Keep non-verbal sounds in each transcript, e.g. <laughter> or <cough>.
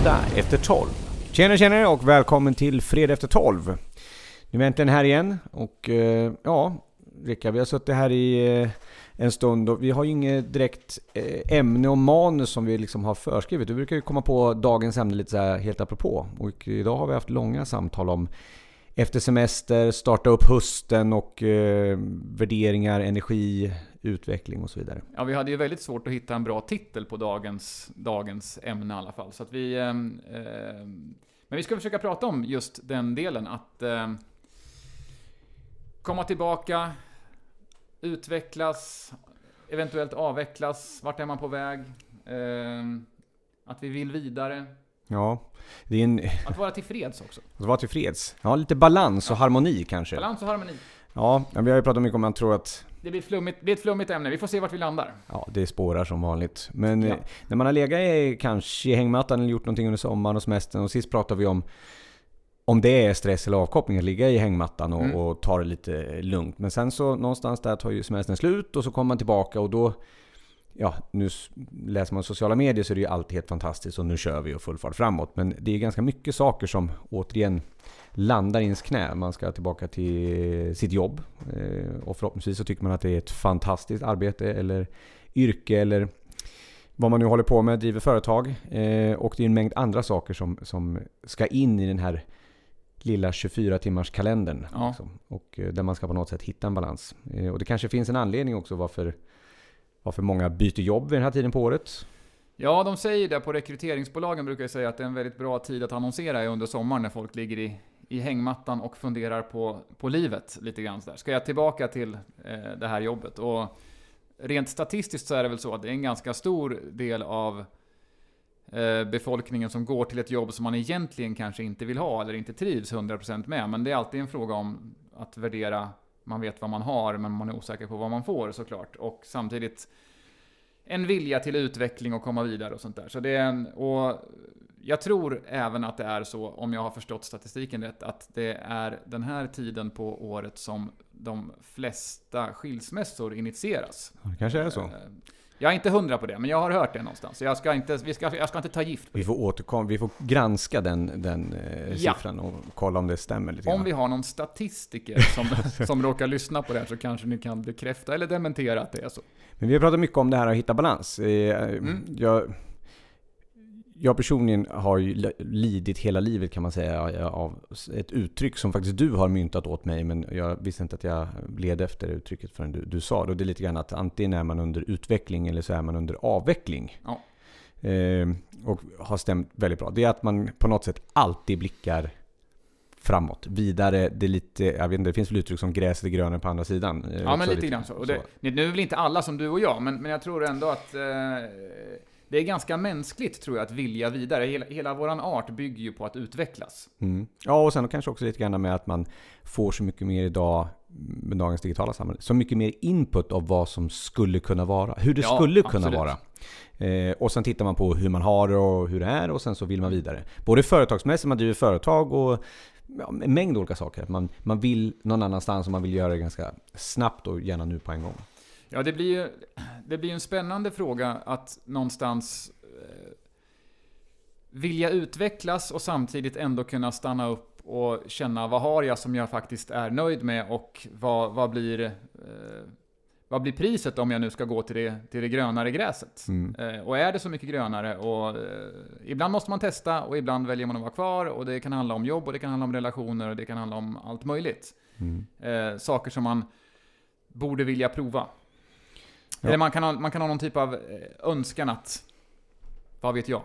Fredag efter 12. Tjena tjena och välkommen till Fredag efter 12. Nu är äntligen här igen och eh, ja, Rickard, vi har suttit här i eh, en stund och vi har ju inget direkt eh, ämne och manus som vi liksom har förskrivit. Du brukar ju komma på dagens ämne lite så här helt apropå. Och idag har vi haft långa samtal om efter semester, starta upp hösten och eh, värderingar, energi, utveckling och så vidare. Ja, vi hade ju väldigt svårt att hitta en bra titel på dagens, dagens ämne i alla fall. Så att vi, eh, eh, men vi ska försöka prata om just den delen. Att eh, komma tillbaka, utvecklas, eventuellt avvecklas. Vart är man på väg? Eh, att vi vill vidare. Ja, det är en... Att vara tillfreds också. Att vara tillfreds. Ja, lite balans och harmoni kanske. Balans och harmoni. Ja, vi har ju pratat mycket om att man tror att Det blir, ett flummigt, det blir ett flummigt ämne. Vi får se vart vi landar. Ja, det spårar som vanligt. Men Ja. eh, när man har legat i, kanske i hängmattan eller gjort någonting under sommaren och semestern och sist pratade vi om om det är stress eller avkoppling att ligga i hängmattan och, Mm. och ta det lite lugnt. Men sen så någonstans där tar ju semestern slut och så kommer man tillbaka och då Ja, nu läser man sociala medier så är det ju alltid helt fantastiskt och nu kör vi och full fart framåt. Men det är ganska mycket saker som återigen landar i ens knä. Man ska tillbaka till sitt jobb eh, och förhoppningsvis så tycker man att det är ett fantastiskt arbete eller yrke eller vad man nu håller på med, driver företag. Eh, och det är en mängd andra saker som, som ska in i den här lilla 24 timmars kalendern. Ja. Liksom. Och eh, där man ska på något sätt hitta en balans. Och det kanske finns en anledning också varför, varför många byter jobb vid den här tiden på året. Ja, de säger det på rekryteringsbolagen brukar jag säga att det är en väldigt bra tid att annonsera under sommaren när folk ligger i, i hängmattan och funderar på, på livet lite grann sådär. Ska jag tillbaka till eh, det här jobbet? Och rent statistiskt så är det väl så att det är en ganska stor del av eh, befolkningen som går till ett jobb som man egentligen kanske inte vill ha eller inte trivs 100% med. Men det är alltid en fråga om att värdera, man vet vad man har men man är osäker på vad man får såklart. Och samtidigt en vilja till utveckling och komma vidare och sånt där. Så det är en, och jag tror även att det är så, om jag har förstått statistiken rätt, att det är den här tiden på året som de flesta skilsmässor initieras. Det kanske är så. Eh, Jag är inte hundra på det, men jag har hört det någonstans. Så jag ska inte, vi ska, jag ska inte ta gift på Vi det. får, återkom, vi får granska den, den eh, Ja. siffran och kolla om det stämmer lite Om grann. vi har någon statistiker som, <laughs> som råkar lyssna på det här så kanske ni kan bekräfta eller dementera att det är så. Men vi har pratat mycket om det här att hitta balans. Eh, Mm. Jag, jag personligen har ju li- lidit hela livet kan man säga av ett uttryck som faktiskt du har myntat åt mig men jag visste inte att jag led efter det uttrycket förrän du, du sa det. Och det är lite grann att antingen är man under utveckling eller så är man under avveckling. Ja. Eh, och har stämt väldigt bra. Det är att man på något sätt alltid blickar framåt, vidare. Det är lite, jag vet inte, det finns väl uttryck som gräset är grönare på andra sidan. Eh, Ja, men också lite grann så. Och det, nu är väl inte alla som du och jag, men, men jag tror ändå att eh, det är ganska mänskligt, tror jag, att vilja vidare. Hela, hela våran art bygger ju på att utvecklas. Mm. Ja, och sen kanske också lite grann med att man får så mycket mer idag med dagens digitala samhälle. Så mycket mer input av vad som skulle kunna vara. Hur det Ja, skulle kunna absolut. vara. Eh, och sen tittar man på hur man har det och hur det är och sen så vill man vidare. Både företagsmässigt, man driver företag och ja, en mängd olika saker. Man, man vill någon annanstans och man vill göra det ganska snabbt och gärna nu på en gång. Ja, det blir ju det blir en spännande fråga att någonstans eh, vilja utvecklas och samtidigt ändå kunna stanna upp och känna vad har jag som jag faktiskt är nöjd med och vad, vad blir eh, vad blir priset om jag nu ska gå till det, till det grönare gräset? Mm. Eh, och är det så mycket grönare? Och, eh, ibland måste man testa och ibland väljer man att vara kvar. Och det kan handla om jobb och det kan handla om relationer och det kan handla om allt möjligt. Mm. Eh, saker som man borde vilja prova. Ja. Eller man kan, ha, man kan ha någon typ av eh, önskan att, vad vet jag,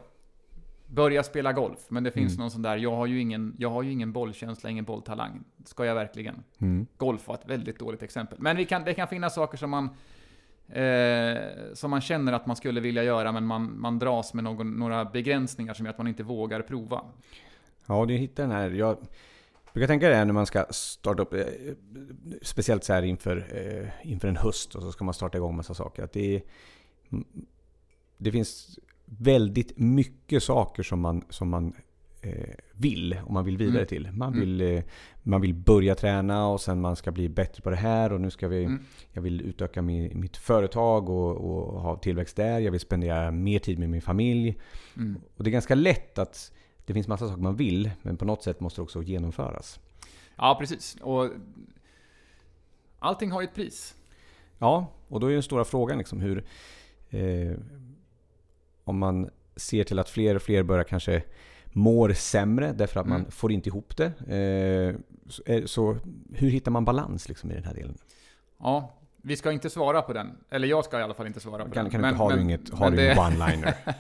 börja spela golf. Men det finns Mm. någon sån där, jag har, ju ingen, jag har ju ingen bollkänsla, ingen bolltalang. Ska jag verkligen? Mm. Golf var ett väldigt dåligt exempel. Men vi kan, det kan finnas saker som man eh, som man känner att man skulle vilja göra men man, man dras med någon, några begränsningar som gör att man inte vågar prova. Ja, du hittar den här. Jag brukar tänka det när man ska starta upp, eh, speciellt så här inför, eh, inför en höst och så ska man starta igång massa saker. Att det, är, det finns väldigt mycket saker som man, som man eh, vill och man vill vidare Mm. till. Man Mm. vill, eh, man vill börja träna och sen man ska bli bättre på det här och nu ska vi, Mm. jag vill utöka min, mitt företag och, och ha tillväxt där. Jag vill spendera mer tid med min familj. Mm. Och det är ganska lätt att det finns massa saker man vill men på något sätt måste det också genomföras. Ja, precis. Och allting har ju ett pris. Ja, och då är den stora frågan liksom hur... Eh, om man ser till att fler och fler börjar kanske mår sämre därför att man Mm. får inte ihop det. Eh, så, är- så hur hittar man balans liksom i den här delen? Ja, vi ska inte svara på den. Eller jag ska i alla fall inte svara på Kan, den. kan du inte, har du inget, har du det, ingen one-liner? <laughs>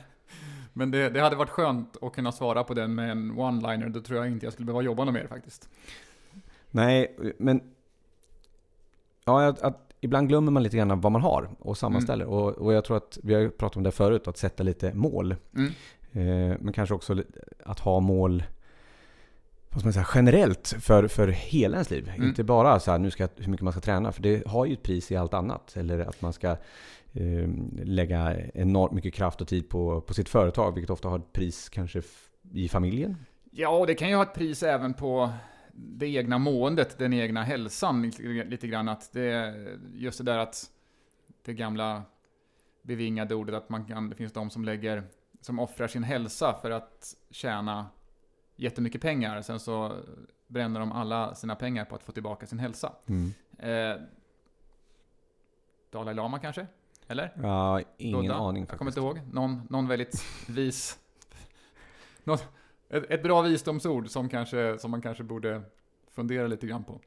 men det, det hade varit skönt att kunna svara på den med en one-liner. Då tror jag inte jag skulle behöva jobba något mer faktiskt. Nej, men... Ja, att, att ibland glömmer man lite grann vad man har och sammanställer. Och, och jag tror att, vi har pratat om det förut, att sätta lite mål. Mm. Eh, men kanske också att ha mål vad ska man säga, generellt för, för hela ens liv. Mm. Inte bara så här, nu ska, hur mycket man ska träna, för det har ju ett pris i allt annat. Eller att man ska lägga enormt mycket kraft och tid på, på sitt företag, vilket ofta har ett pris kanske i familjen. Ja, och det kan ju ha ett pris även på det egna måendet, den egna hälsan lite, lite grann. Att det, just det där att det gamla bevingade ordet att man kan, det finns de som lägger, som offrar sin hälsa för att tjäna jättemycket pengar. Sen så bränner de alla sina pengar på att få tillbaka sin hälsa. Mm. Eh, Dalai Lama kanske? Eller? Ja, ingen Buddha? aning Jag kommer inte ihåg. Någon, någon väldigt vis... <laughs> någon, ett, ett bra visdomsord som, kanske, som man kanske borde fundera lite grann på.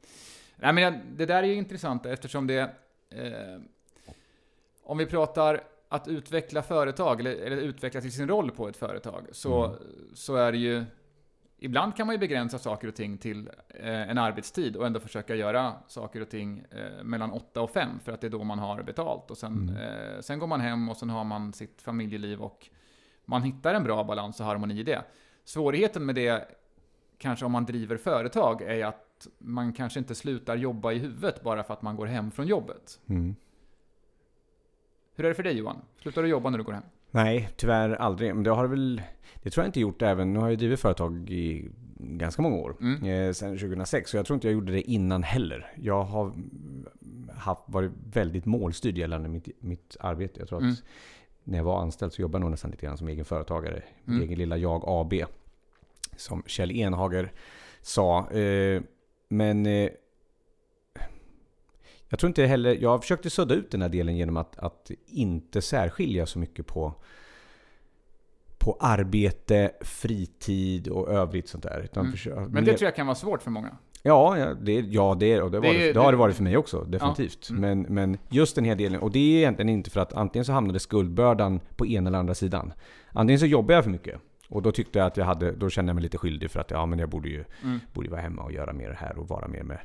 Nej, men det där är ju intressant eftersom det... Eh, om vi pratar att utveckla företag, eller, eller utveckla till sin roll på ett företag, så, Mm. så är det ju... Ibland kan man ju begränsa saker och ting till eh, en arbetstid och ändå försöka göra saker och ting eh, mellan 8 och 5 för att det är då man har betalt. Och sen, Mm. eh, sen går man hem och sen har man sitt familjeliv och man hittar en bra balans och harmoni i det. Svårigheten med det, kanske om man driver företag, är att man kanske inte slutar jobba i huvudet bara för att man går hem från jobbet. Mm. Hur är det för dig Johan? Slutar du jobba när du går hem? Nej, tyvärr aldrig. Men det har väl... Det tror jag inte gjort även... Nu har jag drivit företag i ganska många år. Mm. Eh, sen 2006. Så jag tror inte jag gjorde det innan heller. Jag har haft, varit väldigt målstyrd gällande mitt, mitt arbete. Jag tror att Mm. när jag var anställd så jobbade jag nog nästan lite grann som egen företagare. Mm. egen lilla Jag AB. Som Kjell Enhager sa. Eh, men... Eh, jag tror inte heller... Jag försökte sudda ut den här delen genom att, att inte särskilja så mycket på på arbete, fritid och övrigt sånt där. Mm. försö- Men det tror jag kan vara svårt för många. Ja, ja, det, ja det, och det, var Det- det, det, det- har det varit för mig också. Definitivt. Mm. Men, men just den här delen. Och det är egentligen inte för att antingen så hamnade skuldbördan på ena eller andra sidan. Antingen så jobbade jag för mycket. Och då tyckte jag att jag hade, då kände jag mig lite skyldig för att ja, men jag borde ju Mm. borde vara hemma och göra mer här och vara mer med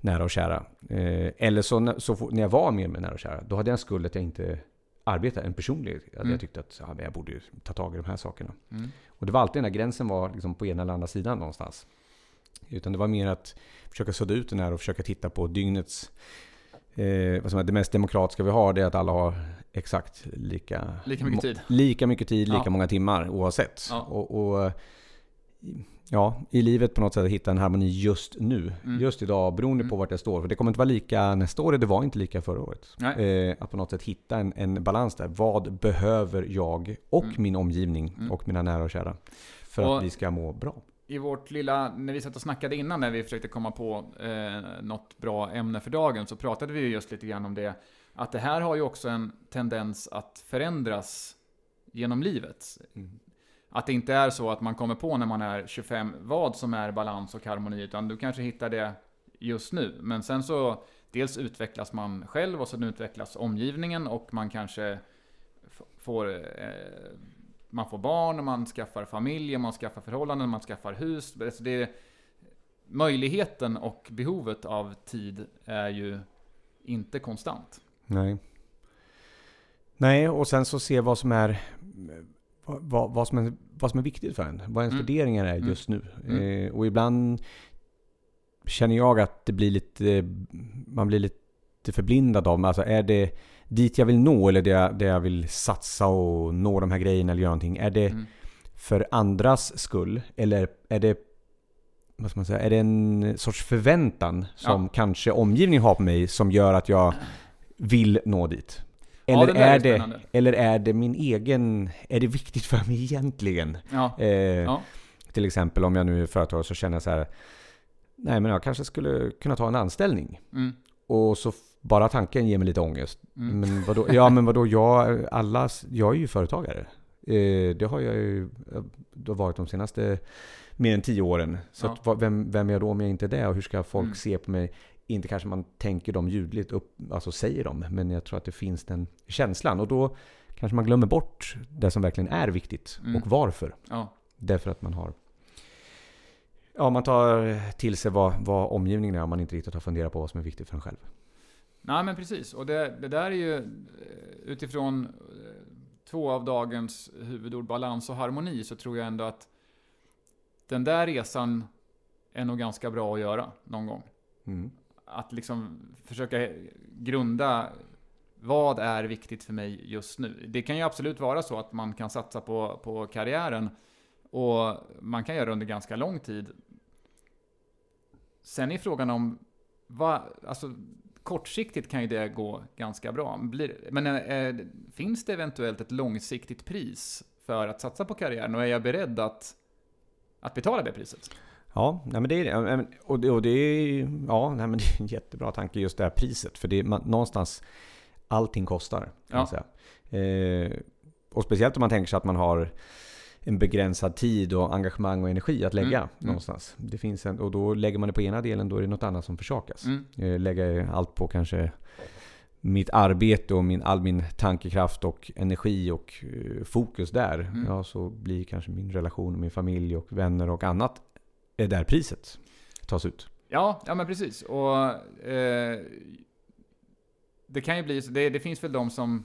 nära och kära. Eh, eller så, när- så när jag var mer med nära och kära, då hade jag en skuld att jag inte arbetade, en personlig. Att Mm. jag tyckte att ja, men jag borde ju ta tag i de här sakerna. Mm. Och det var alltid den här gränsen var liksom på ena eller andra sidan någonstans. Utan det var mer att försöka sudda ut den här och försöka titta på dygnets... Eh, vad som är det mest demokratiska vi har, det är att alla har exakt lika... Lika mycket tid. Lika mycket tid, lika Ja. många timmar oavsett. Ja. Och, och, ja, i livet på något sätt hitta en harmoni just nu. Mm. Just idag, beroende på Mm. vart jag står. För det kommer inte vara lika nästa år, det var inte lika förra året. Eh, att på något sätt hitta en, en balans där. Vad behöver jag och Mm. min omgivning Mm. och mina nära och kära för Och- att vi ska må bra? I vårt lilla, när vi satt och snackade innan, när vi försökte komma på eh, något bra ämne för dagen, så pratade vi ju just lite grann om det. Att det här har ju också en tendens att förändras genom livet. Att det inte är så att man kommer på när man är 25 vad som är balans och harmoni, utan du kanske hittar det just nu. Men sen så, dels utvecklas man själv och sen utvecklas omgivningen och man kanske får eh, man får barn, och man skaffar familj, och man skaffar förhållanden, man skaffar hus. Alltså det, möjligheten och behovet av tid är ju inte konstant. Nej. Nej, och sen så se vad som är vad, vad, som är, vad som är viktigt för en. Vad ens Mm. värderingar är Mm. just nu. Mm. Eh, och ibland känner jag att det blir lite, man blir lite förblindad av, alltså är det dit jag vill nå eller det jag, det jag vill satsa och nå de här grejerna eller göra någonting. Är det Mm. för andras skull? Eller är det, vad ska man säga, är det en sorts förväntan som Ja. kanske omgivningen har på mig som gör att jag vill nå dit? Ja, Eller, där är är det, eller är det min egen... Är det viktigt för mig egentligen? Ja. Eh, Ja. Till exempel om jag nu är företagare så känner jag så här. Nej men jag kanske skulle kunna ta en anställning. Mm. Och så bara tanken ger mig lite ångest. Mm. Men vadå? Ja men vadå, jag, alla, jag är ju företagare. Eh, det har jag ju det har varit de senaste mer än tio åren. Så Ja. att, vem, vem är jag då om jag inte är det? Och hur ska folk Mm. se på mig? Inte kanske man tänker dem ljudligt upp, alltså säger dem. Men jag tror att det finns den känslan. Och då kanske man glömmer bort det som verkligen är viktigt. Mm. Och varför. Ja. Därför att man har... Ja, man tar till sig vad, vad omgivningen är om man inte riktigt har funderat på vad som är viktigt för en själv. Nej men precis, och det, det där är ju eh, utifrån eh, två av dagens huvudord, balans och harmoni, så tror jag ändå att den där resan är nog ganska bra att göra någon gång. Mm. Att liksom försöka grunda vad är viktigt för mig just nu? Det kan ju absolut vara så att man kan satsa på, på karriären och man kan göra det under ganska lång tid. Sen är frågan om vad, alltså kortsiktigt kan ju det gå ganska bra. Blir, men eh, eh finns det eventuellt ett långsiktigt pris för att satsa på karriären och är jag beredd att, att betala det priset? Ja, nej, men det är Och det, och det är, ja, nej, men <laughs> det är en jättebra tanke just det här priset. För det är, man, någonstans, allting kostar. Ja. Eh, och speciellt om man tänker sig att man har en begränsad tid och engagemang och energi att lägga Mm, mm. någonstans. Det finns en, och då lägger man det på ena delen, då är det något annat som försakas. Mm. Eh, lägga allt på kanske mitt arbete och min, all min tankekraft och energi och eh, fokus där. Mm. Ja, så blir kanske min relation med min familj och vänner och annat är där priset tas ut. Ja, ja men precis. Och eh, det kan ju bli så, det, det finns väl de som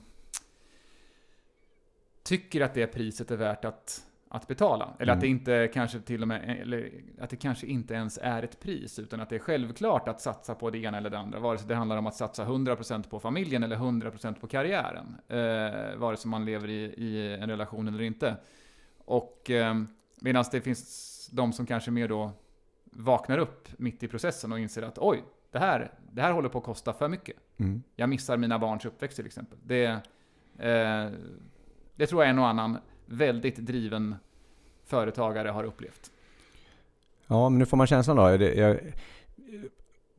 tycker att det priset är värt att, att betala. Eller att det Mm. inte kanske till och med, eller att det kanske inte ens är ett pris, utan att det är självklart att satsa på det ena eller det andra. Vare sig det handlar om att satsa 100% på familjen eller 100% på karriären. Eh, vare sig man lever i, i en relation eller inte. Och eh, medan det finns de som kanske mer då vaknar upp mitt i processen och inser att oj, det här, det här håller på att kosta för mycket. Mm. Jag missar mina barns uppväxt till exempel. Det, eh, det tror jag en och annan väldigt driven företagare har upplevt. Ja, men nu får man känslan då. Det, jag,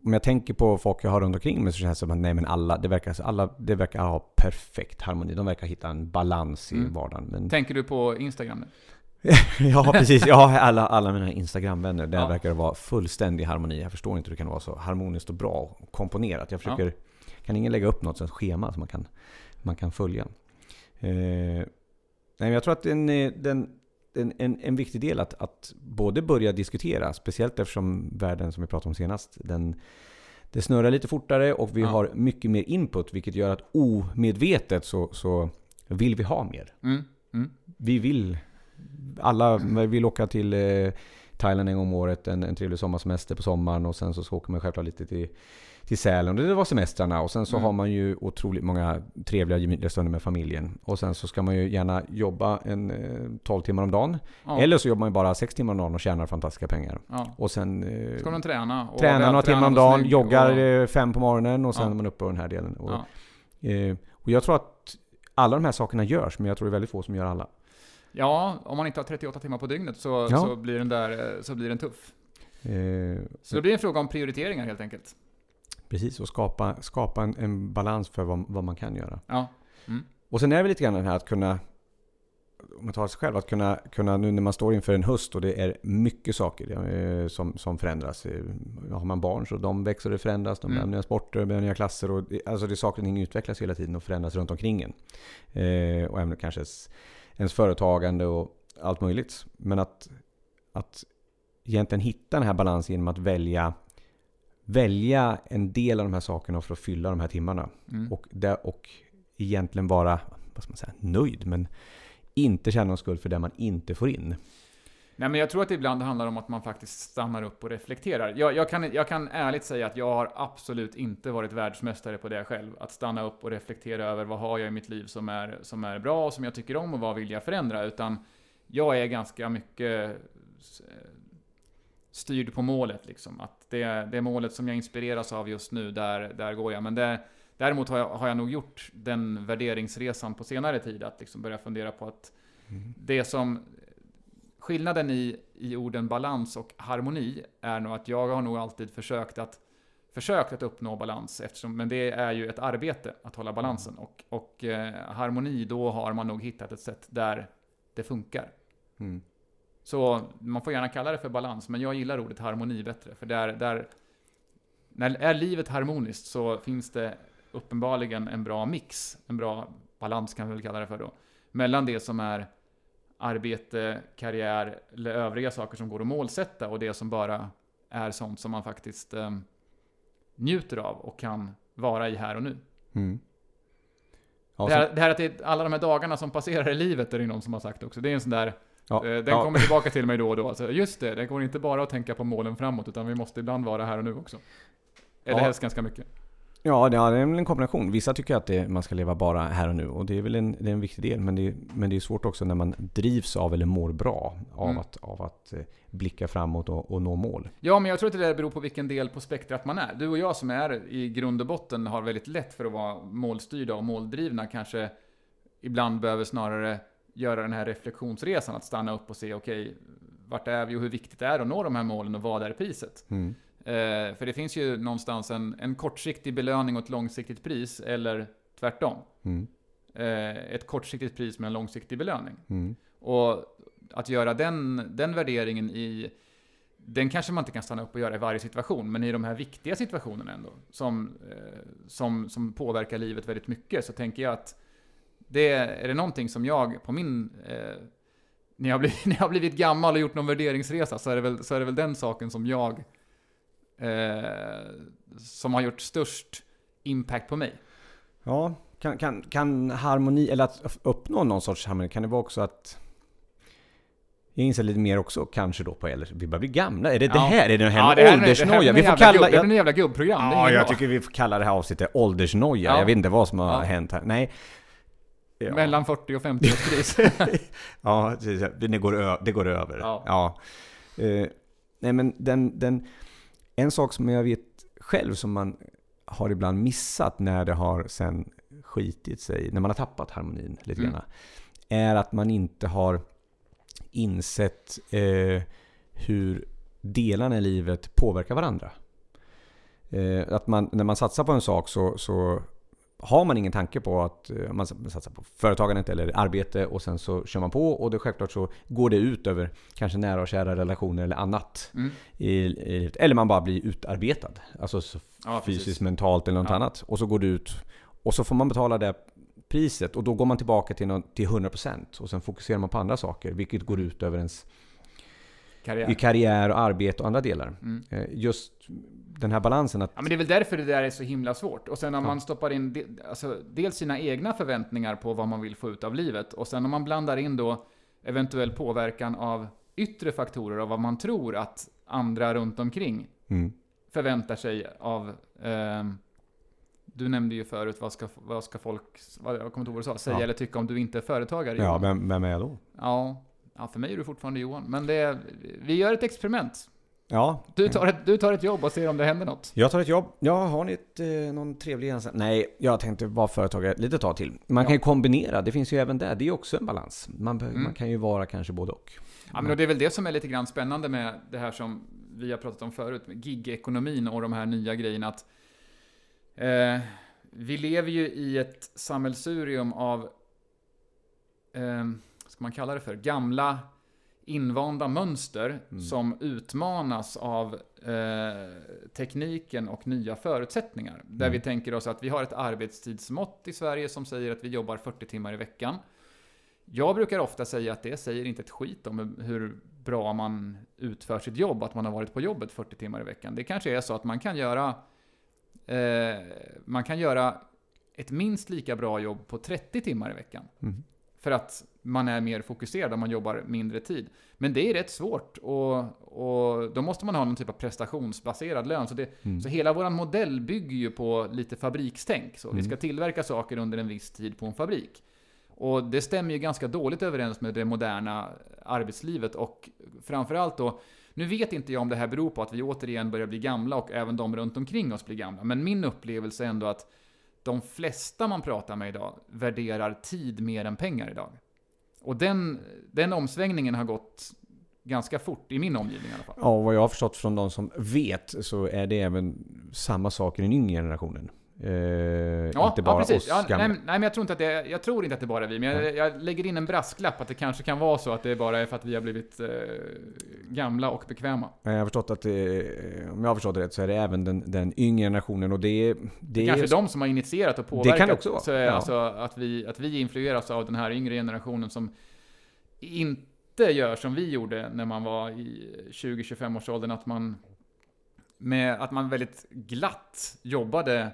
om jag tänker på folk jag har runt omkring mig så känns det som att nej men alla, det verkar, alla, det verkar ha perfekt harmoni. De verkar hitta en balans i Mm. vardagen. Men, Tänker du på Instagram nu? <laughs> ja, precis. Ja, alla, alla mina Instagram-vänner, där Ja. verkar det vara fullständig harmoni. Jag förstår inte hur det kan vara så harmoniskt och bra och komponerat. Jag försöker, kan ingen lägga upp något sånt schema som man kan, man kan följa? Eh, nej, men jag tror att en, eh, den, en, en, en viktig del att, att både börja diskutera, speciellt eftersom världen som vi pratade om senast, den, det snurrar lite fortare och vi Ja. har mycket mer input, vilket gör att omedvetet så, så vill vi ha mer. Mm. Mm. Vi vill, alla vill åka till eh, Thailand en gång om året, en, en trevlig sommarsemester på sommaren och sen så, så åker man självklart lite till, till Sälen. Det var semestrarna och sen så Mm. har man ju otroligt många trevliga gemytliga stunder med familjen. Och sen så ska man ju gärna jobba en eh, 12 timmar om dagen. Ja. Eller så jobbar man ju bara 6 timmar om dagen och tjänar fantastiska pengar. ja. Och sen eh, Ska de träna? Och tränar några timmar om dagen, snygg joggar och- eh, fem på morgonen och sen Ja. är man uppe på den här delen. Och, eh, och jag tror att alla de här sakerna görs, men jag tror det är väldigt få som gör alla. Ja, om man inte har 38 timmar på dygnet så, Ja. så, blir, den där, eh, så blir den tuff. Eh, Så det blir en fråga om prioriteringar helt enkelt. Precis, och skapa, skapa en, en balans för vad, vad man kan göra. Ja. Och sen är det lite grann det här att kunna, om man tar sig själv, att kunna, kunna nu när man står inför en höst och det är mycket saker eh, som, som förändras. Eh, Har man barn så de växer och förändras, de Mm. börjar nya sporter, börjar nya klasser. Och, det- alltså det är saker och ting utvecklas hela tiden och förändras runt omkring en. Eh, och även kanske ens, företagande och allt möjligt. Men att, att egentligen hitta den här balansen genom att välja välja en del av de här sakerna för att fylla de här timmarna. Mm. Och, där, och egentligen vara vad man säga, nöjd, men inte känna någon skuld för det man inte får in. Nej, men jag tror att det ibland handlar om att man faktiskt stannar upp och reflekterar. Jag, jag, kan, jag kan ärligt säga att jag har absolut inte varit världsmästare på det själv. Att stanna upp och reflektera över vad har jag i mitt liv som är, som är bra och som jag tycker om och vad vill jag förändra. Utan jag är ganska mycket eh, styrd på målet liksom. Att det, det målet som jag inspireras av just nu, där, där går jag. Men det, däremot har jag, har jag nog gjort den värderingsresan på senare tid, att liksom börja fundera på att Mm. det som Skillnaden i, i orden balans och harmoni är nog att jag har nog alltid försökt att försökt att uppnå balans, eftersom, men det är ju ett arbete att hålla balansen. Och, och eh, harmoni, då har man nog hittat ett sätt där det funkar. Mm. Så man får gärna kalla det för balans, men jag gillar ordet harmoni bättre. För där, där när är livet harmoniskt så finns det uppenbarligen en bra mix, en bra balans kan vi väl kalla det för då, mellan det som är arbete, karriär eller övriga saker som går att målsätta och det som bara är sånt som man faktiskt eh, njuter av och kan vara i här och nu. Mm. Ja, det, här, det här att det alla de här dagarna som passerar i livet är det någon som har sagt också. Det är en sån där ja, Eh, Den ja. kommer tillbaka till mig då och då. Alltså, just det, det går inte bara att tänka på målen framåt, utan vi måste ibland vara här och nu också. Eller Ja. helst ganska mycket. Ja, det är en kombination. Vissa tycker att det, man ska leva bara här och nu och det är väl en, det är en viktig del. Men det, men det är svårt också när man drivs av eller mår bra av Mm. att, av att eh, blicka framåt och, och nå mål. Ja, men jag tror att det där beror på vilken del på spektrat man är. Du och jag som är i grund och botten har väldigt lätt för att vara målstyrda och måldrivna kanske ibland behöver snarare göra den här reflektionsresan, att stanna upp och se okej, vart är vi och hur viktigt det är att nå de här målen och vad är priset? Mm. Eh, för det finns ju någonstans en, en kortsiktig belöning och ett långsiktigt pris, eller tvärtom. Mm. Eh, ett kortsiktigt pris med en långsiktig belöning. Mm. Och att göra den, den värderingen i... Den kanske man inte kan stanna upp och göra i varje situation, men i de här viktiga situationerna ändå, som, eh, som, som påverkar livet väldigt mycket, så tänker jag att det är det någonting som jag på min... Eh, när, jag blivit, <laughs> när jag har blivit gammal och gjort någon värderingsresa, så är det väl, så är det väl den saken som jag... Eh, som har gjort störst impact på mig. Ja, kan, kan, kan harmoni, eller att uppnå någon sorts harmoni, kan det vara också att jag inser lite mer också kanske då på äldre, vi börjar bli gamla. Är det det Ja. här? Är det den här Ja, det åldersnoja? Det Vi får jävla gubb- kalla... det är jävla gubbprogram. det ja, jag bra. tycker vi får kalla det här avsnittet åldersnoja. Ja. Jag vet inte vad som har Ja. hänt här. Nej. Ja. Mellan 40 och 50 års kris. <laughs> Ja, det, det, går, det går över. Ja. Eh, nej men den, den, en sak som jag vet själv som man har ibland missat när det har sen skitit sig, när man har tappat harmonin lite Mm. grann, är att man inte har insett eh, hur delarna i livet påverkar varandra. Eh, att man, när man satsar på en sak så, så har man ingen tanke på att eh, man satsar på företagandet eller arbete och sen så kör man på och det självklart så går det ut över kanske nära och kära relationer eller annat. Mm. I, i, eller man bara blir utarbetad. Alltså så Ja, fysiskt, precis. mentalt eller något Ja. annat. Och så går det ut och så får man betala det priset och då går man tillbaka till, någon, till 100% och sen fokuserar man på andra saker vilket går ut över ens Karriär. i karriär och arbete och andra delar. Mm. Eh, Just den här balansen att Ja, men det är väl därför det där är så himla svårt. Och sen om Ja. man stoppar in de, alltså, dels sina egna förväntningar på vad man vill få ut av livet, och sen om man blandar in då eventuell påverkan av yttre faktorer och vad man tror att andra runt omkring mm, förväntar sig av... ehm, du nämnde ju förut, vad ska, vad ska folk, vad, jag kommer inte ihåg vad du sa, säga Ja. eller tycka om du inte är företagare? Ja, vem, vem är jag då? ja. Ja, för mig är du fortfarande Johan. Men det vi gör ett experiment. Ja, Du tar, ett, du tar ett jobb och ser om det händer något. jag tar ett jobb. Ja, har ni ett, eh, någon trevlig gräns? Nej, jag tänkte vara företagare ett litet tag till. Man Ja. kan ju kombinera, det finns ju även där. Det är också en balans. Man, Mm. man kan ju vara kanske både och. Ja, men och det är väl det som är lite grann spännande med det här som vi har pratat om förut, med gig-ekonomin och de här nya grejerna. Att, eh, vi lever ju i ett sammelsurium av, eh, ska man kalla det för, gamla invanda mönster Mm. som utmanas av eh, tekniken och nya förutsättningar. Där Mm. vi tänker oss att vi har ett arbetstidsmått i Sverige som säger att vi jobbar 40 timmar i veckan. Jag brukar ofta säga att det säger inte ett skit om hur bra man utför sitt jobb, att man har varit på jobbet 40 timmar i veckan. Det kanske är så att man kan göra eh, man kan göra ett minst lika bra jobb på 30 timmar i veckan. Mm. För att man är mer fokuserad och man jobbar mindre tid. Men det är rätt svårt och, och då måste man ha någon typ av prestationsbaserad lön. Så, det, Mm. så hela vår modell bygger ju på lite fabrikstänk. Så Vi Mm. ska tillverka saker under en viss tid på en fabrik. Och det stämmer ju ganska dåligt överens med det moderna arbetslivet och framförallt då nu vet inte jag om det här beror på att vi återigen börjar bli gamla och även de runt omkring oss blir gamla. Men min upplevelse är ändå att de flesta man pratar med idag värderar tid mer än pengar idag. Och den, den omsvängningen har gått ganska fort i min omgivning i alla fall. Ja, och vad jag har förstått från de som vet så är det även samma sak i den yngre generationen. Eh, ja, inte bara ja, precis. oss Ja, gamla. nej, nej, men jag tror inte att det, jag tror inte att det bara är vi, men jag, jag lägger in en brasklapp att det kanske kan vara så att det bara är för att vi har blivit eh, gamla och bekväma. Jag har förstått att det, om jag har förstått det rätt så är det även den, den yngre generationen och det, det, Det är är... kanske de som har initierat och påverkat. Det kan det också vara, Så, är ja. alltså, att, vi, att vi influeras av den här yngre generationen som inte gör som vi gjorde när man var i 20-25 års åldern, att man med att man väldigt glatt jobbade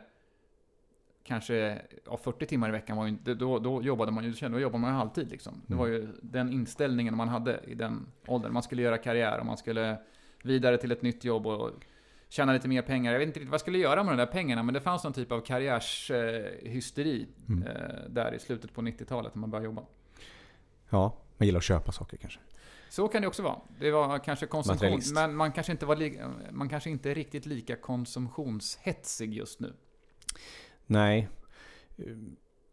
kanske ja, 40 timmar i veckan var ju då, då jobbade man ju, då jobbade man ju halvtid liksom. Det var ju den inställningen man hade i den åldern. Man skulle göra karriär och man skulle vidare till ett nytt jobb och tjäna lite mer pengar. Jag vet inte riktigt vad jag skulle göra med de där pengarna, men det fanns någon typ av karriärshysteri Mm. eh, där i slutet på 90-talet när man började jobba. Ja, man gillar att köpa saker kanske. Så kan det också vara. Det var kanske konsumtion, men man kanske inte var man kanske inte är riktigt lika konsumtionshetsig just nu. Nej.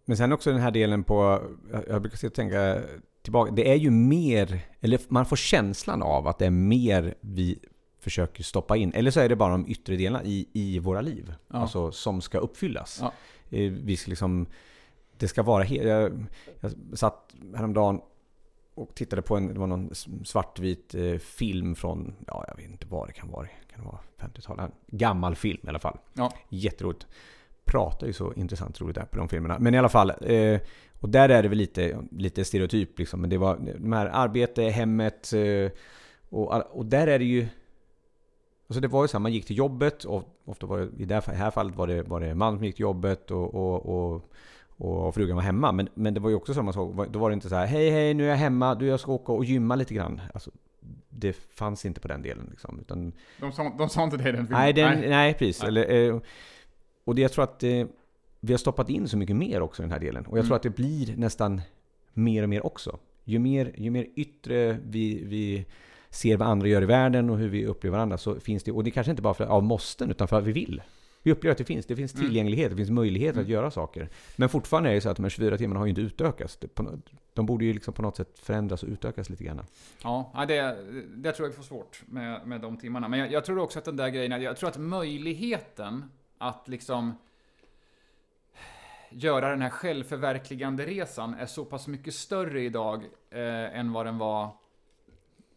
Men sen också den här delen på, jag- brukar tänka tillbaka, det är ju mer, eller man får känslan av att det är mer vi försöker stoppa in, eller så är det bara de yttre delarna i, i våra liv, Ja. alltså som ska uppfyllas. Ja. Eh, Vi ska liksom, det ska vara helt, jag, jag satt häromdagen och tittade på en, det var någon svartvit eh, film från, ja jag vet inte vad det kan vara, kan det vara 50-talet? Gammal film i alla fall. Ja. Jätteroligt. Pratar ju så intressant roligt där på de filmerna. Men i alla fall. Eh, och där är det väl lite, lite stereotyp liksom. Men det var de här arbete, hemmet. Eh, och, och där är det ju... Alltså det var ju så här, man gick till jobbet och ofta var det, i det här fallet var det, var det man som gick till jobbet och, och, och, och frugan var hemma. Men, men det var ju också samma sak. Då var det inte så här, hej hej nu är jag hemma, du jag ska åka och gymma lite grann. Alltså, det fanns inte på den delen liksom. Utan De sa, de sa inte det i den filmen? Nej, den, nej. precis. Nej. Eller, eh, och det, jag tror att eh, vi har stoppat in så mycket mer också i den här delen. Och jag Mm. tror att det blir nästan mer och mer också. Ju mer, ju mer yttre vi, vi ser vad andra gör i världen och hur vi upplever varandra så finns det, och det kanske inte bara för, av måsten utan för att vi vill. Vi upplever att det finns, det finns Mm. tillgänglighet, det finns möjlighet att Mm. göra saker. Men fortfarande är det så att de här 24 timmarna har ju inte utökats. De borde ju liksom på något sätt förändras och utökas lite grann. Ja, ja, det, det tror jag vi får svårt med, med de timmarna. Men jag, jag tror också att den där grejen, jag tror att möjligheten att liksom göra den här självförverkligande resan är så pass mycket större idag eh, än vad den var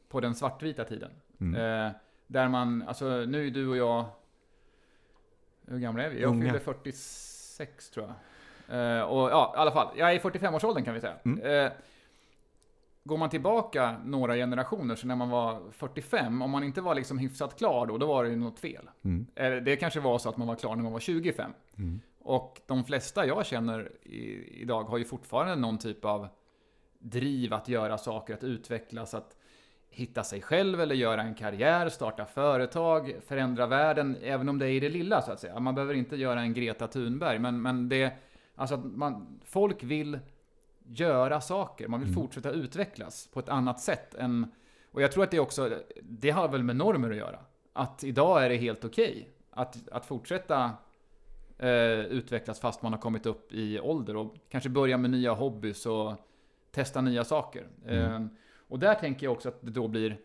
på den svartvita tiden. Mm. Eh, där man, alltså nu är du och jag, hur gamla är vi? Jag Unga. fyller 46 tror jag. Eh, och ja, i alla fall, jag är i 45-årsåldern kan vi säga. Mm. Eh, går man tillbaka några generationer, så när man var 45, om man inte var liksom hyfsat klar då, då var det ju något fel. Mm. Eller det kanske var så att man var klar när man var 25. Mm. Och de flesta jag känner i, idag har ju fortfarande någon typ av driv att göra saker, att utvecklas, att hitta sig själv eller göra en karriär, starta företag, förändra världen, även om det är i det lilla så att säga. Man behöver inte göra en Greta Thunberg, men, men det, alltså att man, folk vill göra saker, man vill Mm. fortsätta utvecklas på ett annat sätt än, och jag tror att det också, det har väl med normer att göra. Att idag är det helt okej att, att fortsätta eh, utvecklas fast man har kommit upp i ålder och kanske börja med nya hobbys och testa nya saker. Mm. Eh, och där tänker jag också att det då blir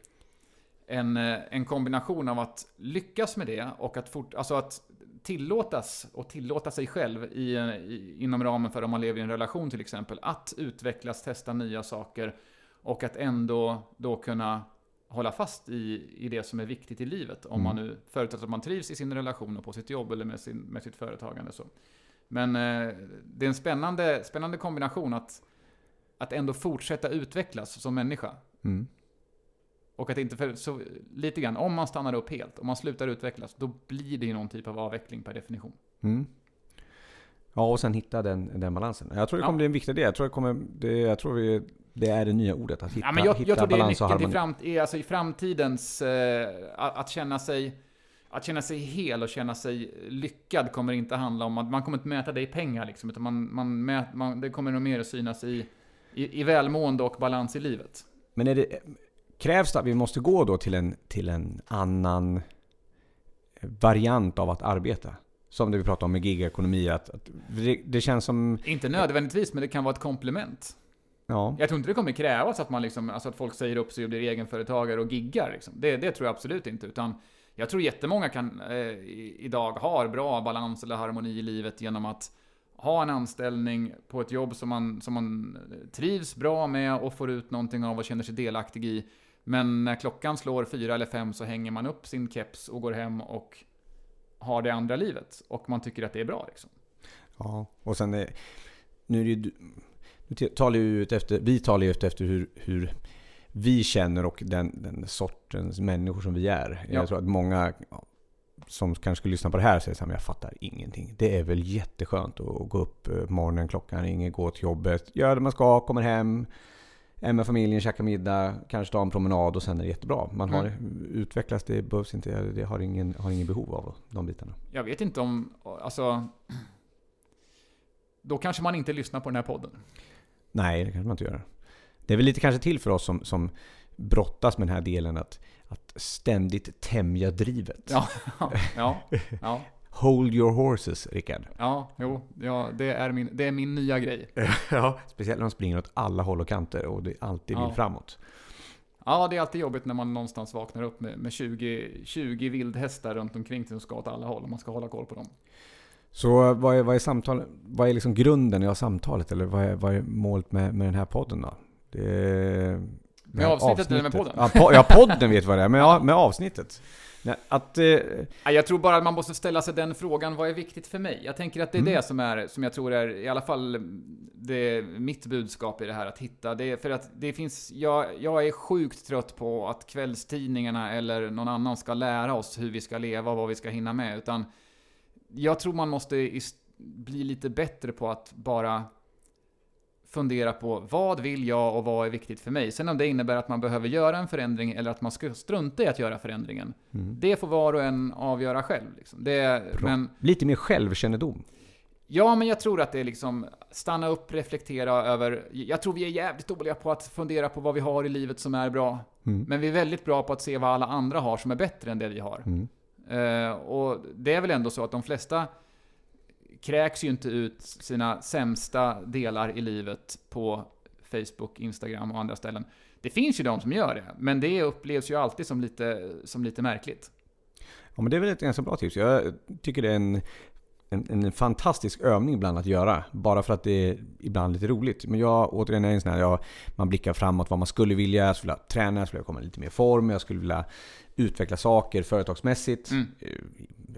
en, eh, en kombination av att lyckas med det och att, fort, alltså att tillåtas och tillåta sig själv i, i, inom ramen för om man lever i en relation till exempel, att utvecklas, testa nya saker och att ändå då kunna hålla fast i, i det som är viktigt i livet. Om Mm. man nu förutsatt att man trivs i sin relation och på sitt jobb eller med, sin, med sitt företagande. Så. Men eh, det är en spännande, spännande kombination att, att ändå fortsätta utvecklas som människa. Mm. Och att inte, för, så, lite grann, om man stannar upp helt, om man slutar utvecklas, då blir det ju någon typ av avveckling per definition. Mm. Ja, och sen hitta den, den balansen. Jag tror det Ja. kommer bli en viktig del. Jag tror, det, kommer, det, jag tror vi, det är det nya ordet. Att hitta, ja, men jag, hitta jag tror det är och nyckeln till harmoni. fram, i, alltså i framtidens, eh, att, att känna sig att känna sig hel och känna sig lyckad kommer inte handla om att man kommer inte mäta det i pengar liksom, utan man, man, mät, man, det kommer nog mer att synas i i, i välmående och balans i livet. Men är det, krävs det att vi måste gå då till en, till en annan variant av att arbeta? Som det vi pratade om med gigekonomi, att, att det, det, känns som... Inte nödvändigtvis, men det kan vara ett komplement. Ja. Jag tror inte det kommer krävas att man liksom, alltså att folk säger upp sig och blir egenföretagare och giggar. Liksom. Det, det tror jag absolut inte. Utan jag tror jättemånga kan, eh, idag har bra balans eller harmoni i livet genom att ha en anställning på ett jobb som man, som man trivs bra med och får ut någonting av och känner sig delaktig i. Men när klockan slår fyra eller fem så hänger man upp sin keps och går hem och har det andra livet. Och man tycker att det är bra liksom. Ja, och sen är, nu är det ju, nu talar ju ut efter, vi talar ju efter hur, hur vi känner och den, den sortens människor som vi är. Ja. Jag tror att många som kanske skulle lyssna på det här säger att jag fattar ingenting. Det är väl jätteskönt att gå upp eh, morgonen, klockan ringer, gå till jobbet, gör det man ska, kommer hem, är med familjen, käkar middag, kanske tar en promenad och sen är det jättebra. Man har mm. utvecklas, det behövs inte, det har ingen, har ingen behov av de bitarna. Jag vet inte om, alltså... Då kanske man inte lyssnar på den här podden. Nej, det kanske man inte gör. Det är väl lite kanske till för oss som, som brottas med den här delen att, att ständigt tämja drivet. Ja, <laughs> ja, ja. Hold your horses, Rickard. <laughs> Ja, jo, ja, det, är min, det är min nya grej. ja, speciellt när de springer åt alla håll och kanter och det alltid vill ja. framåt. Ja, det är alltid jobbigt när man någonstans vaknar upp med, med 20, 20 vildhästar runt omkring som ska åt alla håll och man ska hålla koll på dem. Så vad är, vad är, samtal, vad är liksom grunden i samtalet? Eller vad är, vad är målet med, med den här podden då? Det är, med avsnittet, avsnittet, eller med podden? Ja, po ja, podden vet vad det är, men ja, med avsnittet. Nej, att, eh, jag tror bara att man måste ställa sig den frågan, vad är viktigt för mig? Jag tänker att det är mm. det som är, som jag tror är, i alla fall, det mitt budskap i det här, att hitta. Det för att det finns, jag, jag är sjukt trött på att kvällstidningarna eller någon annan ska lära oss hur vi ska leva och vad vi ska hinna med, utan jag tror man måste bli lite bättre på att bara fundera på vad vill jag och vad är viktigt för mig. Sen om det innebär att man behöver göra en förändring eller att man ska strunta i att göra förändringen. Mm. Det får var och en avgöra själv. Liksom. Det, men, Lite mer självkännedom. Ja, men jag tror att det är liksom stanna upp, reflektera över... Jag tror vi är jävligt dåliga på att fundera på vad vi har i livet som är bra. Mm. Men vi är väldigt bra på att se vad alla andra har som är bättre än det vi har. Mm. Uh, och det är väl ändå så att de flesta kräks ju inte ut sina sämsta delar i livet på Facebook, Instagram och andra ställen. Det finns ju de som gör det, men det upplevs ju alltid som lite, som lite märkligt. Ja, men det är väl ett ganska bra tips. Jag tycker det är en, en, en, fantastisk övning ibland att göra. Bara för att det är ibland lite roligt. Men jag återigen är en sån här, jag, man blickar framåt vad man skulle vilja. Jag skulle vilja träna, jag skulle vilja komma lite mer i form. Jag skulle vilja utveckla saker företagsmässigt. Mm. Eh,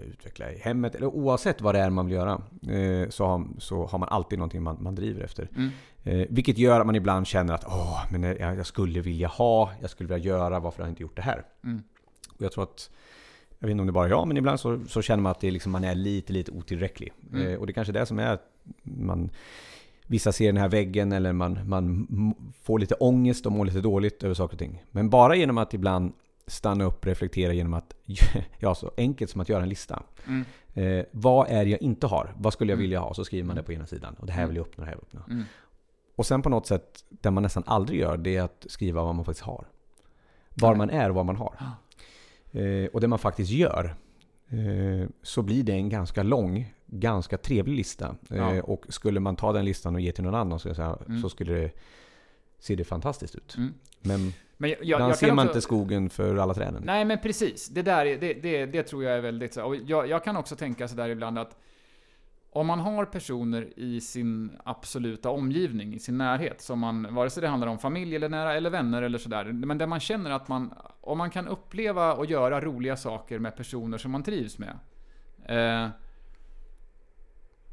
utveckla i hemmet. Eller oavsett vad det är man vill göra. Eh, så har, så har man alltid någonting man, man driver efter. Mm. Eh, vilket gör att man ibland känner att Åh, men jag, jag skulle vilja ha, jag skulle vilja göra, varför har jag inte gjort det här? Mm. Och jag tror att jag vet inte om det bara är jag, men ibland så, så känner man att det liksom, man är lite, lite otillräcklig. Mm. Eh, och det är kanske är det som är man Vissa ser den här väggen eller man, man får lite ångest och mår lite dåligt över saker och ting. Men bara genom att ibland stanna upp och reflektera genom att, <laughs> ja så enkelt som att göra en lista. Mm. Eh, vad är det jag inte har? Vad skulle jag mm. vilja ha? Så skriver man det på ena sidan. Och det här vill jag uppnå, det här vill jag uppnå. Mm. Och sen på något sätt, det man nästan aldrig gör, det är att skriva vad man faktiskt har. Var man är och vad man har. Eh, och det man faktiskt gör, eh, så blir det en ganska lång, ganska trevlig lista. Eh, ja. Och skulle man ta den listan och ge till någon annan så, säga, mm. så skulle det se det fantastiskt ut. Mm. Men, men jag, jag, jag ser man också, inte skogen för alla träden. Nej, men precis. Det där det, det, det tror jag är väldigt. Och jag, jag kan också tänka så där ibland att om man har personer i sin absoluta omgivning, i sin närhet, som man, vare sig det handlar om familj eller nära, eller vänner eller sådär, men där man känner att man, om man kan uppleva och göra roliga saker med personer som man trivs med, eh,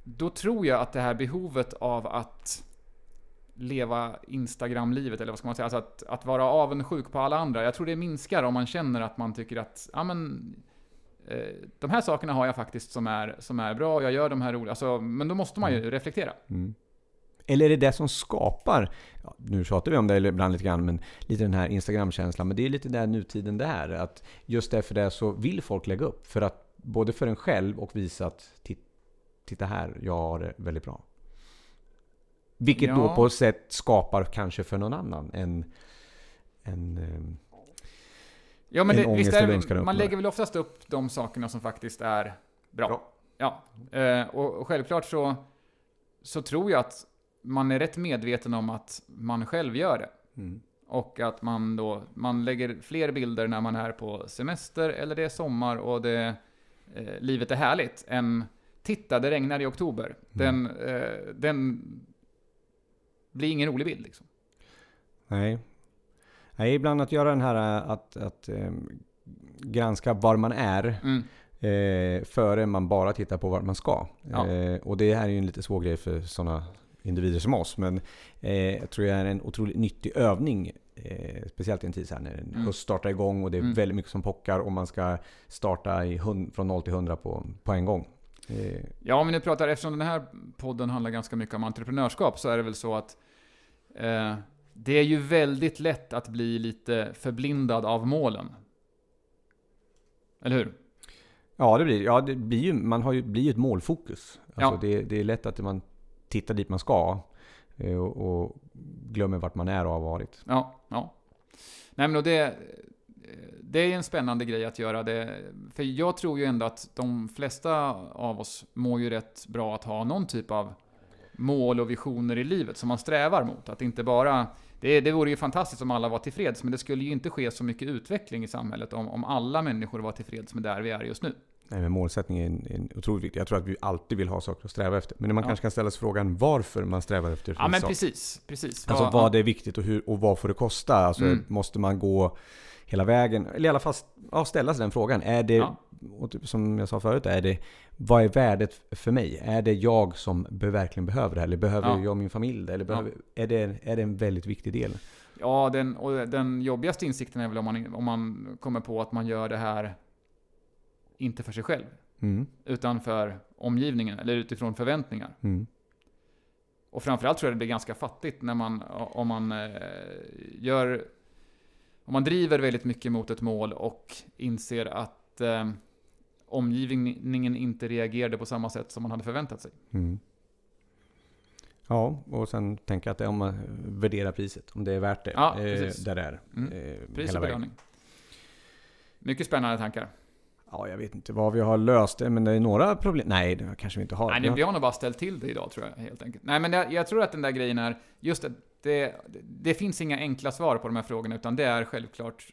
då tror jag att det här behovet av att leva Instagram-livet, eller vad ska man säga, alltså att, att vara avundsjuk på alla andra. Jag tror det minskar om man känner att man tycker att, ja men, de här sakerna har jag faktiskt som är, som är bra, jag gör de här roliga, alltså, men då måste man ju mm. reflektera. Mm. Eller är det det som skapar, ja, nu tjatar vi om det ibland lite grann, men lite den här Instagram-känslan, men det är lite där nutiden det är. Att just därför det så vill folk lägga upp, för att både för en själv och visa att titta här, jag har det väldigt bra. Vilket Ja. då på ett sätt skapar kanske för någon annan en... en eh, Ja, men En det, visst är det, man lägger väl oftast upp de sakerna som faktiskt är bra. Bra. Ja, eh, och, och självklart så, så tror jag att man är rätt medveten om att man själv gör det. mm. Och att man då, man lägger fler bilder när man är på semester eller det är sommar och det, eh, livet är härligt än Titta, det regnar i oktober. Den, eh, den blir ingen rolig bild liksom. Nej. Nej, ibland att göra den här eh, att, att eh, granska var man är Mm. eh, före man bara tittar på vart man ska. Ja. Eh, och det här är ju en lite svår grej för sådana individer som oss. Men eh, jag tror det är en otroligt nyttig övning. Eh, speciellt i en tid så här när Mm. höst startar igång och det är Mm. väldigt mycket som pockar och man ska starta i hund, från 0 till 100 på, på en gång. Ja, vi nu pratar, eftersom den här podden handlar ganska mycket om entreprenörskap, så är det väl så att det är ju väldigt lätt att bli lite förblindad av målen. Eller hur? Ja, det blir, ja, det blir ju, man har ju, blir ju ett målfokus. Alltså Ja. det, det är lätt att man tittar dit man ska eh, och, och glömmer vart man är och har varit. Ja, ja. Nej men det, det är en spännande grej att göra det. För jag tror ju ändå att de flesta av oss mår ju rätt bra att ha någon typ av mål och visioner i livet som man strävar mot. Att inte bara... Det, det vore ju fantastiskt om alla var tillfreds, men det skulle ju inte ske så mycket utveckling i samhället om, om alla människor var tillfreds med där vi är just nu. Nej, men målsättning är, en, en otroligt viktig. Jag tror att vi alltid vill ha saker att sträva efter. Men man Ja. kanske kan ställa sig frågan varför man strävar efter Ja men sak. precis, precis. Alltså Ja, vad är viktigt och, hur, och vad får det kosta? Alltså Mm. måste man gå hela vägen? Eller i alla fall ja, ställa sig den frågan. Är det, Ja. typ som jag sa förut, är det, vad är värdet för mig? Är det jag som verkligen behöver det? här? Eller behöver Ja. jag och min familj det? Eller behöver, är, det, är det en väldigt viktig del? Ja, den, och den jobbigaste insikten är väl om man, om man kommer på att man gör det här inte för sig själv, Mm. utan för omgivningen, eller utifrån förväntningar. Mm. Och framförallt tror jag det blir ganska fattigt när man, om man eh, gör, om man driver väldigt mycket mot ett mål och inser att eh, omgivningen inte reagerade på samma sätt som man hade förväntat sig. Mm. Ja, och sen tänka att det, om man värderar priset, om det är värt det. Ja, eh, där det är. Mm. Eh, Pris och belöning. Mycket spännande tankar. Ja, jag vet inte vad vi har löst det, men det är några problem. Nej, det kanske vi inte har. Nej, Vi det- har- nog bara ställt till det idag tror jag, helt enkelt. Nej, men det, jag tror att den där grejen är, just att det, det finns inga enkla svar på de här frågorna, utan det är självklart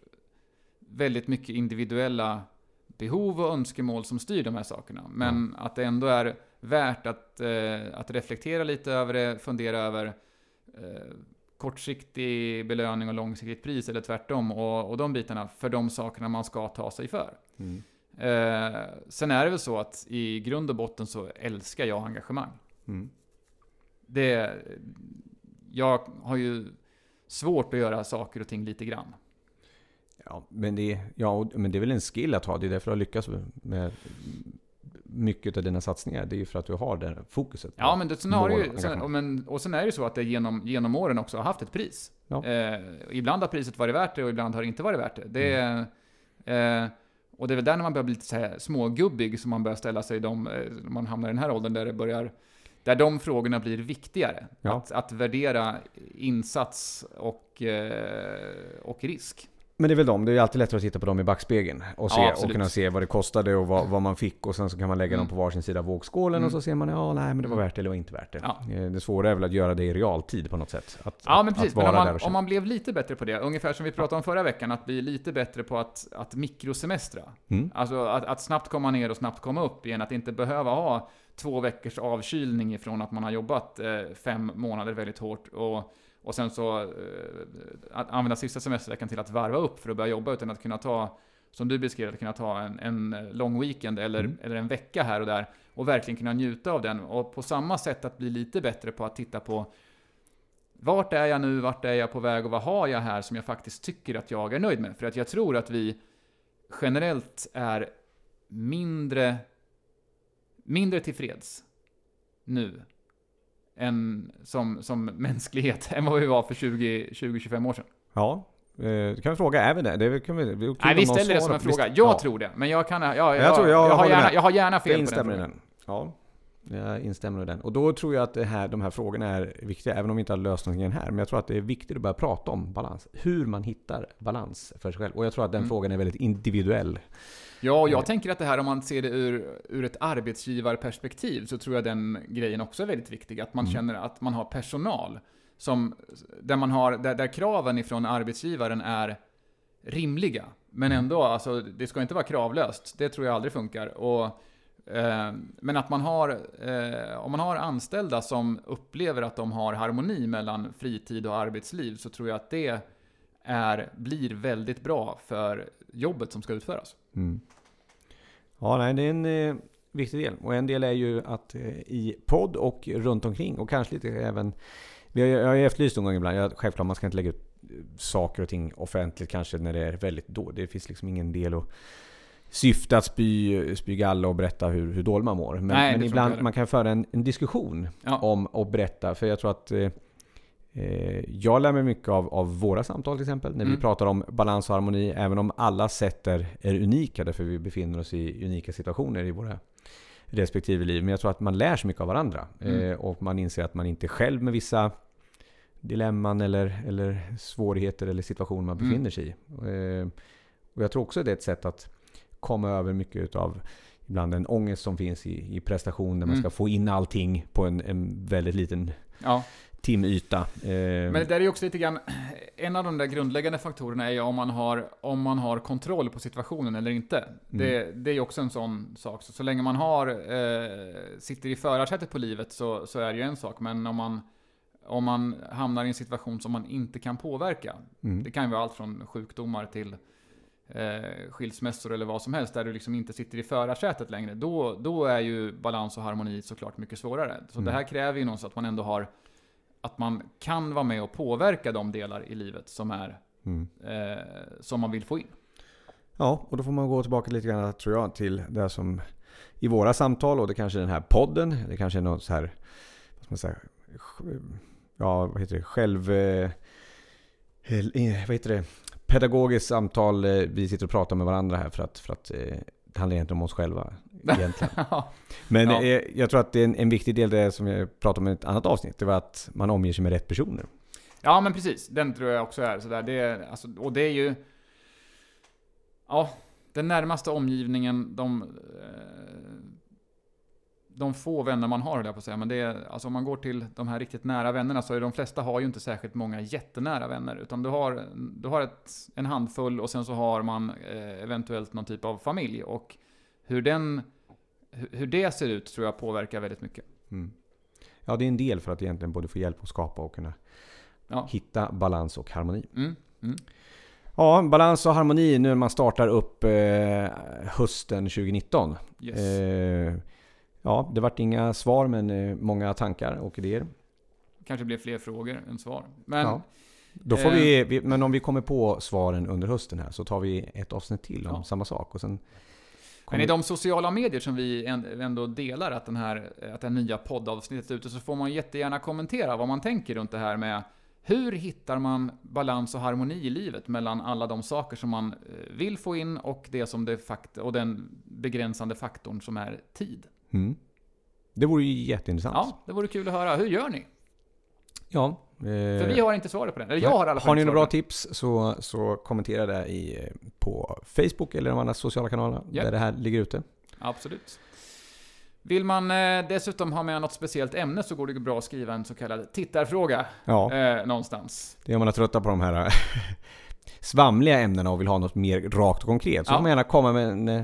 väldigt mycket individuella behov och önskemål som styr de här sakerna. Men att det ändå är värt att, eh, att reflektera lite över det, fundera över eh, kortsiktig belöning och långsiktigt pris, eller tvärtom, och, och de bitarna, för de sakerna man ska ta sig för. Mm. Eh, sen är det väl så att i grund och botten så älskar jag engagemang. Mm. Det, jag har ju svårt att göra saker och ting lite grann. Ja, men det, ja, men det är väl en skill att ha. Det är därför du har lyckats med mycket av dina satsningar. Det är ju för att du har det fokuset. Ja, men det, sen har ju, och sen, men, och sen är det ju så att det genom, genom åren också har haft ett pris. Ja. Eh, ibland har priset varit värt det och ibland har det inte varit värt det. det Mm. eh, och det är väl där när man börjar bli lite så här smågubbig som man börjar ställa sig de, eh, man hamnar i den här åldern där det börjar där de frågorna blir viktigare. Ja. Att, att värdera insats och, eh, och risk. Men det är väl de. Det är alltid lättare att titta på dem i backspegeln och, se, Ja, och kunna se vad det kostade och vad, vad man fick. Och sen så kan man lägga Mm. dem på varsin sida av vågskålen Mm. och så ser man ja, nej men det var Mm. värt det eller var inte värt det. Ja. Eh, Det svåra är väl att göra det i realtid på något sätt. Att, Ja, men precis. Men om man, om man blev lite bättre på det, ungefär som vi pratade om förra veckan, att bli lite bättre på att, att mikrosemestra. Mm. Alltså att, att snabbt komma ner och snabbt komma upp igen, att inte behöva ha två veckors avkylning ifrån att man har jobbat eh, fem månader väldigt hårt och, och sen så eh, att använda sista semesterveckan till att varva upp för att börja jobba, utan att kunna ta, som du beskrev, att kunna ta en, en lång weekend eller, Mm. eller en vecka här och där och verkligen kunna njuta av den. Och på samma sätt att bli lite bättre på att titta på vart är jag nu, vart är jag på väg och vad har jag här som jag faktiskt tycker att jag är nöjd med? För att jag tror att vi generellt är mindre, mindre tillfreds nu än som, som mänsklighet <laughs> än vad vi var för 20-25 år sedan. Ja, eh, du kan vi fråga, är vi det? det kan vi, kul Nej, vi ställer det som en fråga. Jag ja. tror det, men jag kan ha, jag, jag, Jag tror jag jag, har gärna, jag har gärna fel på den frågan. den. Ja. Jag instämmer i den. Och då tror jag att det här, de här frågorna är viktiga, även om vi inte har lösningen här. Men jag tror att det är viktigt att börja prata om balans. Hur man hittar balans för sig själv. Och jag tror att den Mm. frågan är väldigt individuell. Ja, och jag Eh. tänker att det här om man ser det ur, ur ett arbetsgivarperspektiv så tror jag den grejen också är väldigt viktig. Att man Mm. känner att man har personal som, där, man har, där, där kraven ifrån arbetsgivaren är rimliga. Men Mm. ändå, alltså, det ska inte vara kravlöst. Det tror jag aldrig funkar. Och, Eh, men att man har, eh, om man har anställda som upplever att de har harmoni mellan fritid och arbetsliv så tror jag att det är, blir väldigt bra för jobbet som ska utföras. Mm. Ja, nej, det är en eh, viktig del. Och en del är ju att i podd och runt omkring och kanske lite även... Vi har, jag har ju efterlyst någon gång ibland, jag, självklart man ska inte lägga ut saker och ting offentligt kanske när det är väldigt dåligt. Det finns liksom ingen del att syfta att spy, spy galla och berätta hur, hur dåligt man mår. Men, Nej, men ibland man kan föra en, en diskussion Ja. om och berätta. För jag tror att eh, eh, jag lär mig mycket av, av våra samtal till exempel. När vi Mm. pratar om balans och harmoni. Även om alla sätt är, är unika. Därför vi befinner oss i unika situationer i våra respektive liv. Men jag tror att man lär sig mycket av varandra. Mm. Eh, och man inser att man inte själv med vissa dilemman eller, eller svårigheter eller situationer man Mm. befinner sig i. Eh, och jag tror också det är ett sätt att komma över mycket av ibland en ångest som finns i, i prestation när man Mm. ska få in allting på en, en väldigt liten Ja, timyta. Eh, men det där är ju också lite grann, en av de där grundläggande faktorerna är ju om man har, om man har kontroll på situationen eller inte. Det, det är ju också en sån sak. Så, så länge man har, eh, sitter i förarsätet på livet så, så är det ju en sak. Men om man, om man hamnar i en situation som man inte kan påverka. mm. Det kan ju vara allt från sjukdomar till eh, skilsmässor eller vad som helst, där du liksom inte sitter i förarsätet längre. Då, då är ju balans och harmoni såklart mycket svårare. Så Mm. det här kräver ju någonstans att man ändå har, att man kan vara med och påverka de delar i livet som är, Mm. eh, som man vill få in. Ja, och då får man gå tillbaka lite grann tror jag till det som i våra samtal och det kanske är den här podden. Det kanske är något så här, vad ska man säga, ja vad heter det, själv... Eh, eh, vad heter det? Pedagogiskt samtal. eh, Vi sitter och pratar med varandra här för att, för att eh, det handlar egentligen om oss själva. Egentligen. <laughs> Men Ja. eh, jag tror att det är en, en viktig del, det som jag pratade om i ett annat avsnitt, det var att man omger sig med rätt personer. Ja, men precis. Den tror jag också är sådär. Det alltså, och det är ju... Ja, den närmaste omgivningen, de... De få vänner man har, höll jag på att säga. Men det är, alltså om man går till de här riktigt nära vännerna så är de flesta har ju inte särskilt många jättenära vänner. Utan du har, du har ett, en handfull och sen så har man eh, eventuellt någon typ av familj. Och hur den... Hur det ser ut tror jag påverkar väldigt mycket. Mm. Ja, det är en del för att egentligen både få hjälp att skapa och kunna Ja. hitta balans och harmoni. Mm, mm. Ja, balans och harmoni nu när man startar upp eh, hösten 2019. Yes. Eh, ja, det vart inga svar men eh, många tankar och idéer. Kanske blir fler frågor än svar. Men... Ja. Då får Eh. vi, vi, men om vi kommer på svaren under hösten här så tar vi ett avsnitt till om Ja. samma sak. Och sen Men i de sociala medier som vi än- ändå delar att, den här, att här nya poddavsnittet är ute så får man jättegärna kommentera vad man tänker runt det här med hur hittar man balans och harmoni i livet mellan alla de saker som man eh, vill få in och, det som det fakt och den begränsande faktorn som är tid. Mm. Det vore ju jätteintressant. Ja, det vore kul att höra. Hur gör ni? Ja, eh, För vi har inte svaret på det. Eller jag har i alla fall Har ni några bra tips så, så kommentera det i, eh, på Facebook eller de andra sociala kanalerna Ja. där det här ligger ute. Absolut. Vill man eh, dessutom ha med något speciellt ämne så går det bra att skriva en så kallad tittarfråga Ja, eh, någonstans. det är om man är trötta på de här <laughs> svamliga ämnena och vill ha något mer rakt och konkret. Så Ja. får man gärna komma med en eh,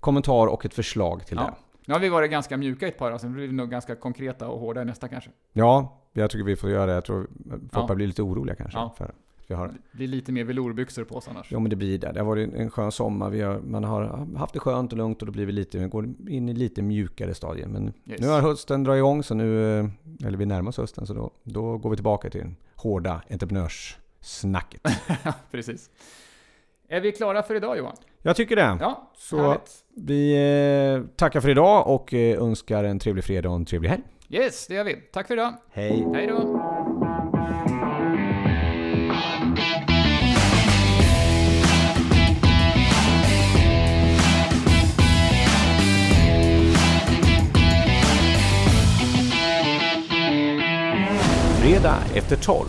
kommentar och ett förslag till Ja. det. Nu har vi varit ganska mjuka i ett par avsnitt, nu blir vi nog ganska konkreta och hårda i nästa kanske. Ja, jag tycker vi får göra det. Jag tror folk Ja. börjar bli lite oroliga kanske. Ja. För vi har, Det blir lite mer velourbyxor på oss annars. ja men det blir det. Det har varit en skön sommar. Vi har, man har haft det skönt och lugnt och då blir vi lite, vi går in i lite mjukare stadier. Men Yes. nu har hösten dragit igång så nu, eller vi närmar oss hösten, så då, då går vi tillbaka till den hårda entreprenörssnacket. <laughs> Precis. Är vi klara för idag Johan? Jag tycker det. Ja, Så härligt. vi eh, tackar för idag och eh, önskar en trevlig fredag och en trevlig helg. Yes, det gör vi. Tack för idag. Hej. Hej då. Fredag efter 12.